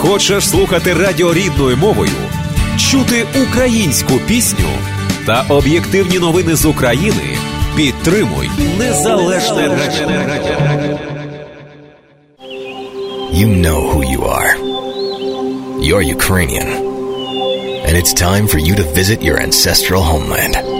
Хочеш слухати радіо рідною мовою, чути українську пісню та об'єктивні новини з України. Підтримуй незалежне радіо. You know who you are. You're Ukrainian. And it's time for you to visit your ancestral homeland.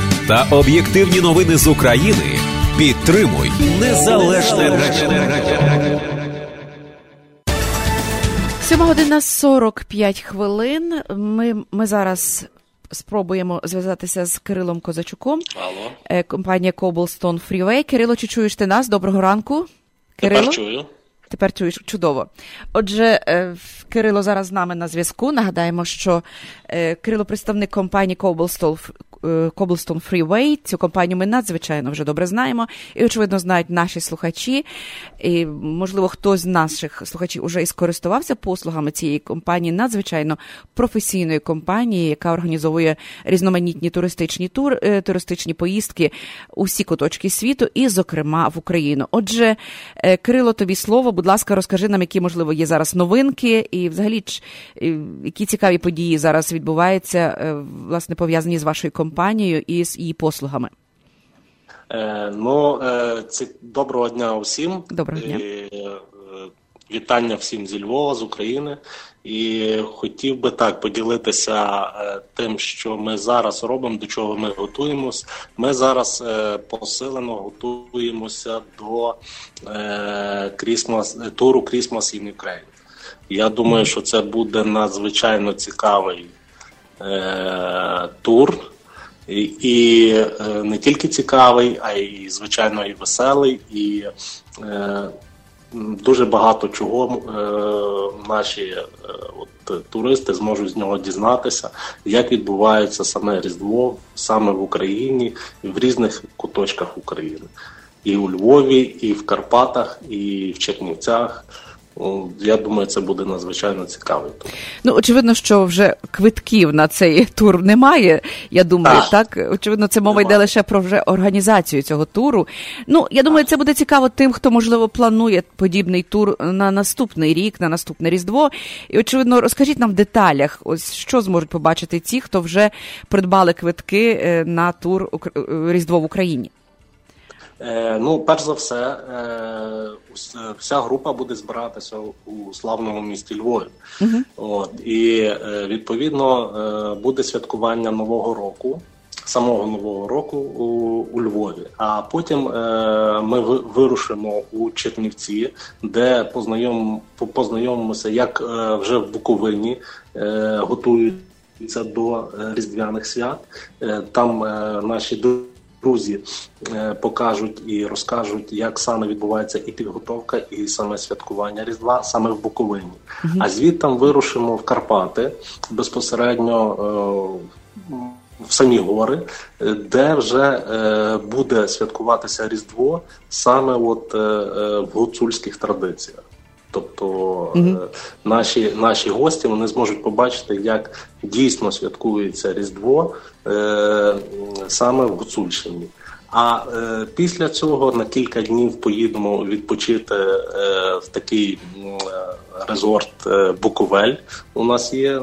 Та об'єктивні новини з України. Підтримуй незалежне радіо. 7 година 45 хвилин. Ми, ми зараз спробуємо зв'язатися з Кирилом Козачуком. Алло. Е, Компанія Cobblestone Freeway. Кирило, чи чуєш ти нас? Доброго ранку. Кирило? Тепер чую. Тепер чуєш чудово. Отже, е, Кирило зараз з нами на зв'язку. Нагадаємо, що е, Кирило представник компанії Cobblestone, Cobblestone Freeway. Цю компанію ми надзвичайно вже добре знаємо. І, очевидно, знають наші слухачі. І, можливо, хтось з наших слухачів уже і скористувався послугами цієї компанії, надзвичайно професійної компанії, яка організовує різноманітні туристичні тур, е, туристичні поїздки у всі куточки світу, і, зокрема, в Україну. Отже, е, Кирило, тобі слово. Будь ласка, розкажи нам, які можливо є зараз новинки, і взагалі е, які цікаві події зараз відбуваються, е, власне, пов'язані з вашою компанією і з її послугами. Е, ну, е, це доброго дня усім. Доброго дня. Е, вітання всім зі Львова, з України. І хотів би так поділитися е, тим, що ми зараз робимо, до чого ми готуємось. Ми зараз е, посилено готуємося до е, Christmas, туру Christmas in Ukraine. Я думаю, що це буде надзвичайно цікавий е, тур. І, е, не тільки цікавий, а й звичайно і веселий, і е, дуже багато чого е, наші от, туристи зможуть з нього дізнатися, як відбувається саме Різдво саме в Україні в різних куточках України. І у Львові, і в Карпатах, і в Чернівцях. О, Я думаю, це буде надзвичайно цікавий. Ну, очевидно, що вже квитків на цей тур немає. Я думаю, так. Так. Очевидно, це мова йде лише про вже організацію цього туру. Ну, я думаю, це буде цікаво тим, хто можливо планує подібний тур на наступний рік, на наступне різдво. І очевидно, розкажіть нам в деталях, ось що зможуть побачити ті, хто вже придбали квитки е, на тур е, Різдво в Україні. Е, ну, перш за все, е, е, вся група буде збиратися у славному місті Львові. От, і е, відповідно буде святкування Нового року, самого Нового року у, у Львові. А потім ми вирушимо у Чернівці, де познайом, познайомимося, як вже в Буковині готують. Це до різдвяних свят. Там наші друзі е, покажуть і розкажуть, як саме відбувається і підготовка, і саме святкування Різдва саме в Буковині. А звідтам вирушимо в Карпати безпосередньо. е, В самі гори, е, де вже е, буде святкуватися Різдво саме от, е, в гуцульських традиціях. Тобто е, наші, наші гості вони зможуть побачити, як дійсно святкується Різдво е, саме в Гуцульщині. А е, після цього на кілька днів поїдемо відпочити е, в такий е, резорт е, Буковель. У нас є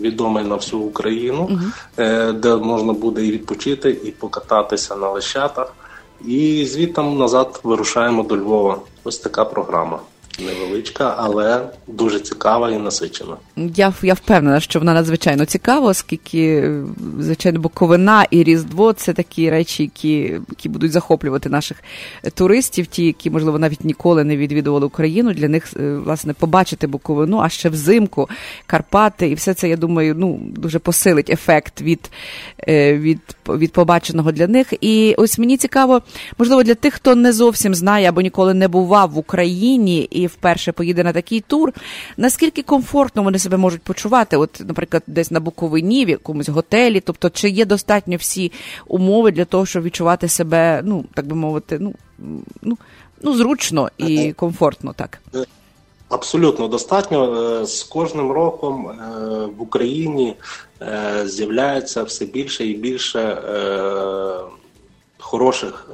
відомий на всю Україну, е, де можна буде і відпочити, і покататися на лещатах. І звідтам назад вирушаємо до Львова. Ось така програма. Невеличка, але дуже цікава і насичена. Я, я впевнена, що вона надзвичайно цікава, оскільки, е, звичайно, Буковина і Різдво це такі речі, які, які будуть захоплювати наших е, туристів, ті, які, можливо, навіть ніколи не відвідували Україну. Для них, е, власне, побачити Буковину, а ще взимку, Карпати, і все це, я думаю, ну, дуже посилить ефект від, від, від побаченого для них. І ось мені цікаво, можливо, для тих, хто не зовсім знає або ніколи не бував в Україні і вперше поїде на такий тур, наскільки комфортно вони себе можуть почувати? От, наприклад, десь на Буковині, в якомусь готелі, тобто, чи є достатньо всі умови для того, щоб відчувати себе, ну так би мовити, ну ну, ну зручно і комфортно так. Абсолютно достатньо. Е, з кожним роком е, в Україні е, з'являється все більше і більше хороших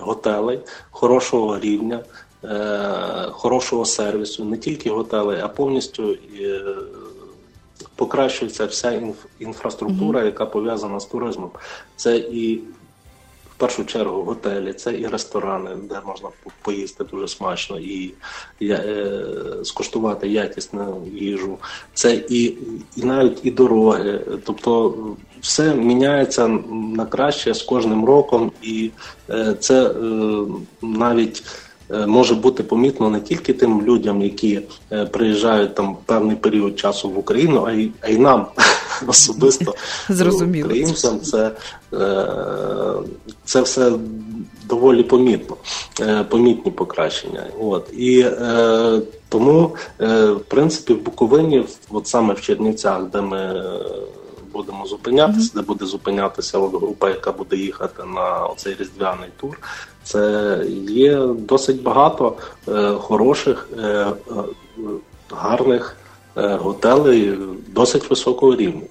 готелей, хорошого рівня, хорошого сервісу, не тільки готелей, а повністю покращується вся інфраструктура, яка пов'язана з туризмом. Це і в першу чергу готелі, це і ресторани, де можна поїсти дуже смачно і е, скуштувати якісну їжу. Це і, і навіть і дороги. Тобто все міняється на краще з кожним роком, і е, це е, навіть. Е, може бути помітно не тільки тим людям, які е, приїжджають там певний період часу в Україну, а й а й нам особисто Зрозуміло. українцям. Це е, це все доволі помітно, помітні покращення. От і тому, в принципі, в Буковині, от саме в Чернівцях, де ми будемо зупинятися, де буде зупинятися от група, яка буде їхати на цей різдвяний тур. Це є досить багато е, хороших, е, е, гарних е, готелей досить високого рівня.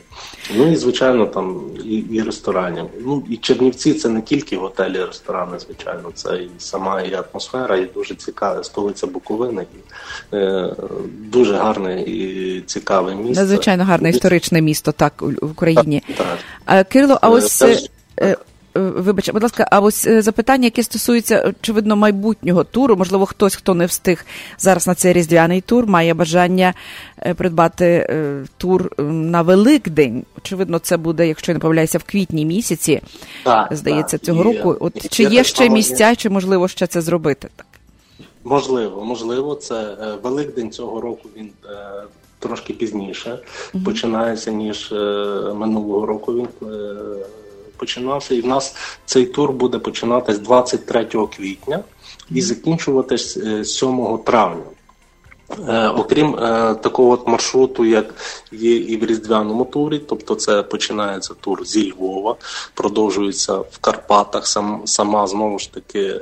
Ну і звичайно, там і і ресторанів. Ну і Чернівці це не тільки готелі, і ресторани, звичайно, це і сама і атмосфера, і дуже цікава столиця Буковини, і е, дуже гарне і цікаве місце. Надзвичайно гарне історичне місто, так в Україні. Так, так. Кирило, а ось. Теж... Е, вибач, будь ласка, а ось е, запитання, яке стосується очевидно майбутнього туру, можливо, хтось, хто не встиг зараз на цей різдвяний тур, має бажання е, придбати тур на Великдень. Очевидно, це буде, якщо я не помиляюся, в квітні місяці, так, здається, так, цього є. року. От чи є ще місця, чи можливо ще це зробити? Так можливо, можливо, це Великдень цього року. Він трошки пізніше mm починається ніж минулого року. Він починався, і в нас цей тур буде починатись 23 квітня і закінчуватись 7 е, травня. Е, окрім е, такого от маршруту, як є і в різдвяному турі, тобто це починається тур зі Львова, продовжується в Карпатах. Сам сама знову ж таки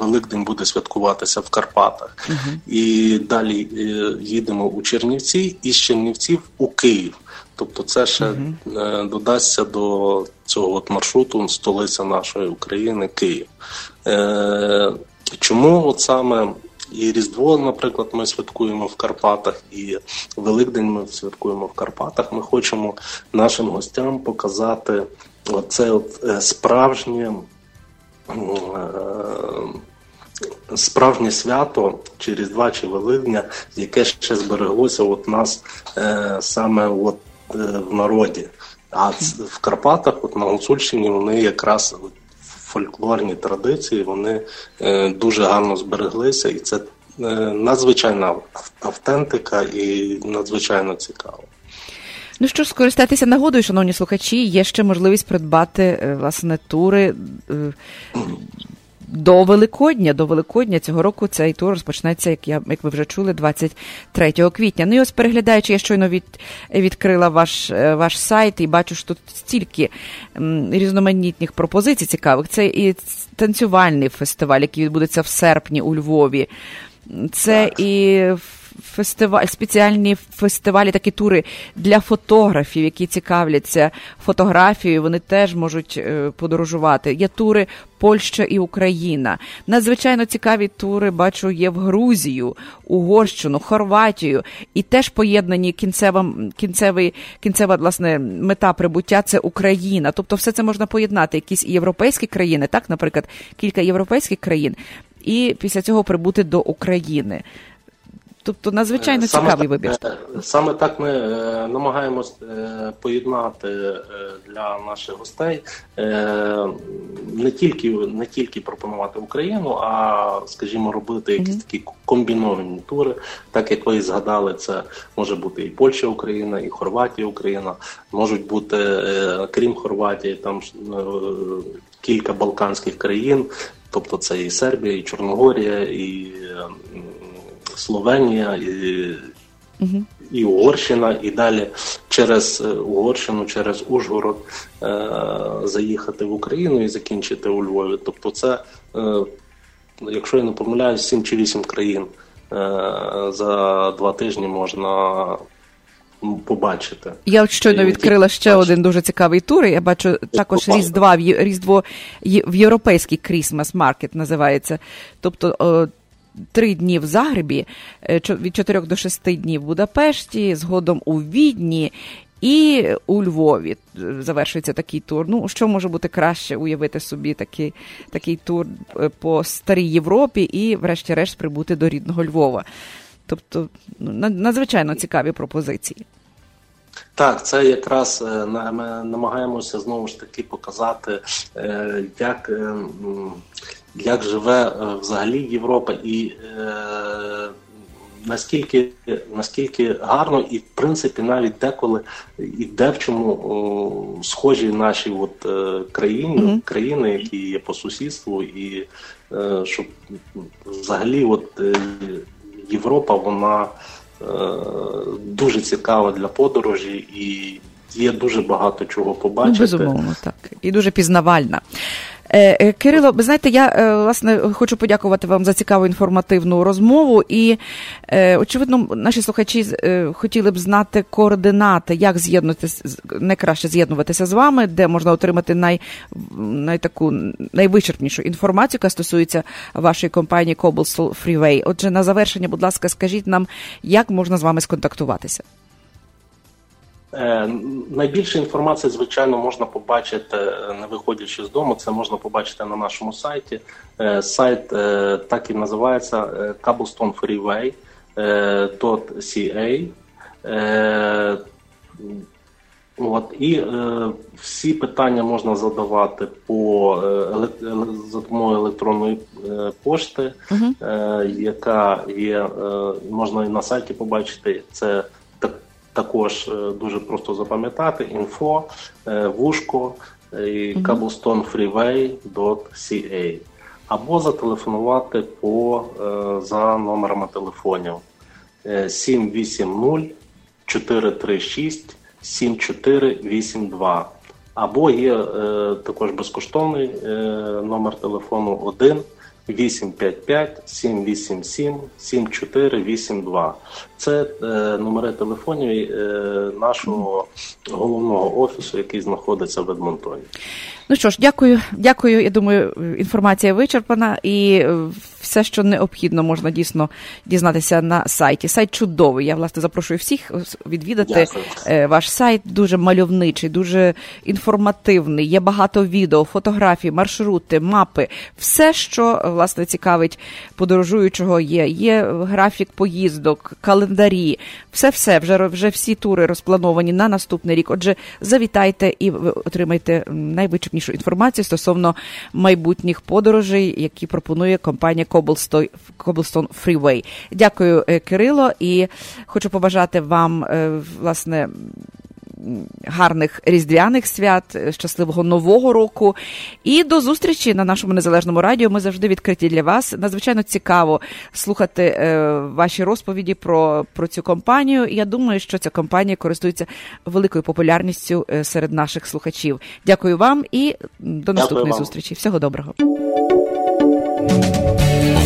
Великдень буде святкуватися в Карпатах, uh і далі е, їдемо у Чернівці і з Чернівців у Київ. Тобто, це ще uh додасться до цього от маршруту столиця нашої України, Київ. Е, Чому от саме і Різдво, наприклад, ми святкуємо в Карпатах, і Великдень ми святкуємо в Карпатах. Ми хочемо нашим гостям показати оце от е, справжнє. Е, справжнє свято чи Різдва, чи Великдня, яке ще збереглося от нас е, саме от Е, в народі. А в Карпатах, от на Гуцульщині, вони якраз фольклорні традиції, вони дуже гарно збереглися, і це надзвичайна автентика і надзвичайно цікаво. Ну що ж, скористатися нагодою, шановні слухачі, є ще можливість придбати власне тури до Великодня. До Великодня цього року цей тур розпочнеться, як я як ви вже чули, 23 квітня. Ну і ось переглядаючи, я щойно від, відкрила ваш е, ваш сайт і бачу, що тут стільки м, різноманітних пропозицій цікавих. Це і танцювальний фестиваль, який відбудеться в серпні у Львові. Це так. і фестиваль, спеціальні фестивалі, такі тури для фотографів, які цікавляться фотографією. Вони теж можуть е, подорожувати. Є тури Польща і Україна. Надзвичайно цікаві тури бачу є в Грузію, Угорщину, Хорватію, і теж поєднані кінцева кінцевий, кінцева власне мета прибуття це Україна. Тобто, все це можна поєднати. Якісь європейські країни, так, наприклад, кілька європейських країн, і після цього прибути до України. Тобто надзвичайно саме цікавий так, вибір. Е, саме так ми е, намагаємось е, поєднати для наших гостей не тільки не тільки пропонувати Україну, а скажімо, робити якісь такі комбіновані тури. Так як ви згадали, це може бути і Польща, Україна, і Хорватія, Україна, можуть бути крім Хорватії, там кілька балканських країн тобто це і Сербія, і Чорногорія, і Словенія, і угу. і Угорщина, і далі через Угорщину, через Ужгород заїхати в Україну і закінчити у Львові. Тобто, це, якщо я не помиляюсь, 7 чи 8 країн за два тижні можна побачити. Я от щойно відкрила ще бачити. один дуже цікавий тур. Я бачу також Різдва Різдво в європейський Крісмас Маркет називається. Тобто три дні в Загребі, е, від 4 до 6 днів в Будапешті, згодом у Відні. І у Львові е, завершується такий тур. Ну, що може бути краще уявити собі такий такий тур е, по старій Європі і, врешті-решт, прибути до рідного Львова. Тобто ну, надзвичайно цікаві пропозиції. Так, це якраз ми намагаємося знову ж таки показати, як як живе взагалі Європа і наскільки наскільки гарно, і в принципі навіть деколи і де в чому схожі наші от країни, mm-hmm. країни, які є по сусідству, і щоб взагалі, от Європа, вона е, дуже цікава для подорожі і є дуже багато чого побачити. Ну, безумовно, так. І дуже пізнавальна. Е, е, Кирило, ви знаєте, я е, власне хочу подякувати вам за цікаву інформативну розмову. І, очевидно, наші слухачі хотіли б знати координати, як з'єднуватися найкраще з'єднуватися з вами, де можна отримати най, най найвичерпнішу інформацію, яка стосується вашої компанії Cobblestone Freeway. Отже, на завершення, будь ласка, скажіть нам, як можна з вами сконтактуватися. Е, найбільше інформації, звичайно, можна побачити, не виходячи з дому. Це можна побачити на нашому сайті. Е, сайт е, так і називається cobblestonefreeway.ca. От і е, всі питання можна задавати по е, за допомогою електронної е, пошти, uh-huh. е, яка є, е, можна і на сайті побачити. Це також е, дуже просто запам'ятати інфо, е, вушко і cobblestonefreeway.ca або зателефонувати по е, за номерами телефонів. 780 436 7482. Або є також безкоштовний номер телефону 1 855 787 7482. Це е, номери телефонів е, нашого головного офісу, який знаходиться в Едмонтоні. Ну що ж, дякую. Дякую. Я думаю, інформація вичерпана і е, все, що необхідно, можна дійсно дізнатися на сайті. Сайт чудовий. Я власне запрошую всіх відвідати Дякую. ваш сайт. Дуже мальовничий, дуже інформативний. Є багато відео, фотографій, маршрути, мапи. Все, що власне цікавить подорожуючого, є. Є графік поїздок, календарі, все, все вже вже всі тури розплановані на наступний рік. Отже, завітайте і отримайте найвичерпніше інформацію стосовно майбутніх подорожей, які пропонує компанія Cobblestone Freeway. Дякую, е, Кирило, і хочу побажати вам е, власне гарних різдвяних свят, щасливого нового року. І до зустрічі на нашому незалежному радіо. Ми завжди відкриті для вас. Надзвичайно цікаво слухати е, ваші розповіді про, про цю компанію. І я думаю, що ця компанія користується великою популярністю е, серед наших слухачів. Дякую вам і до наступної зустрічі. Всього доброго.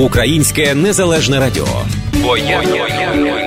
Українське незалежне радіо. Бо я, бо я, бо я.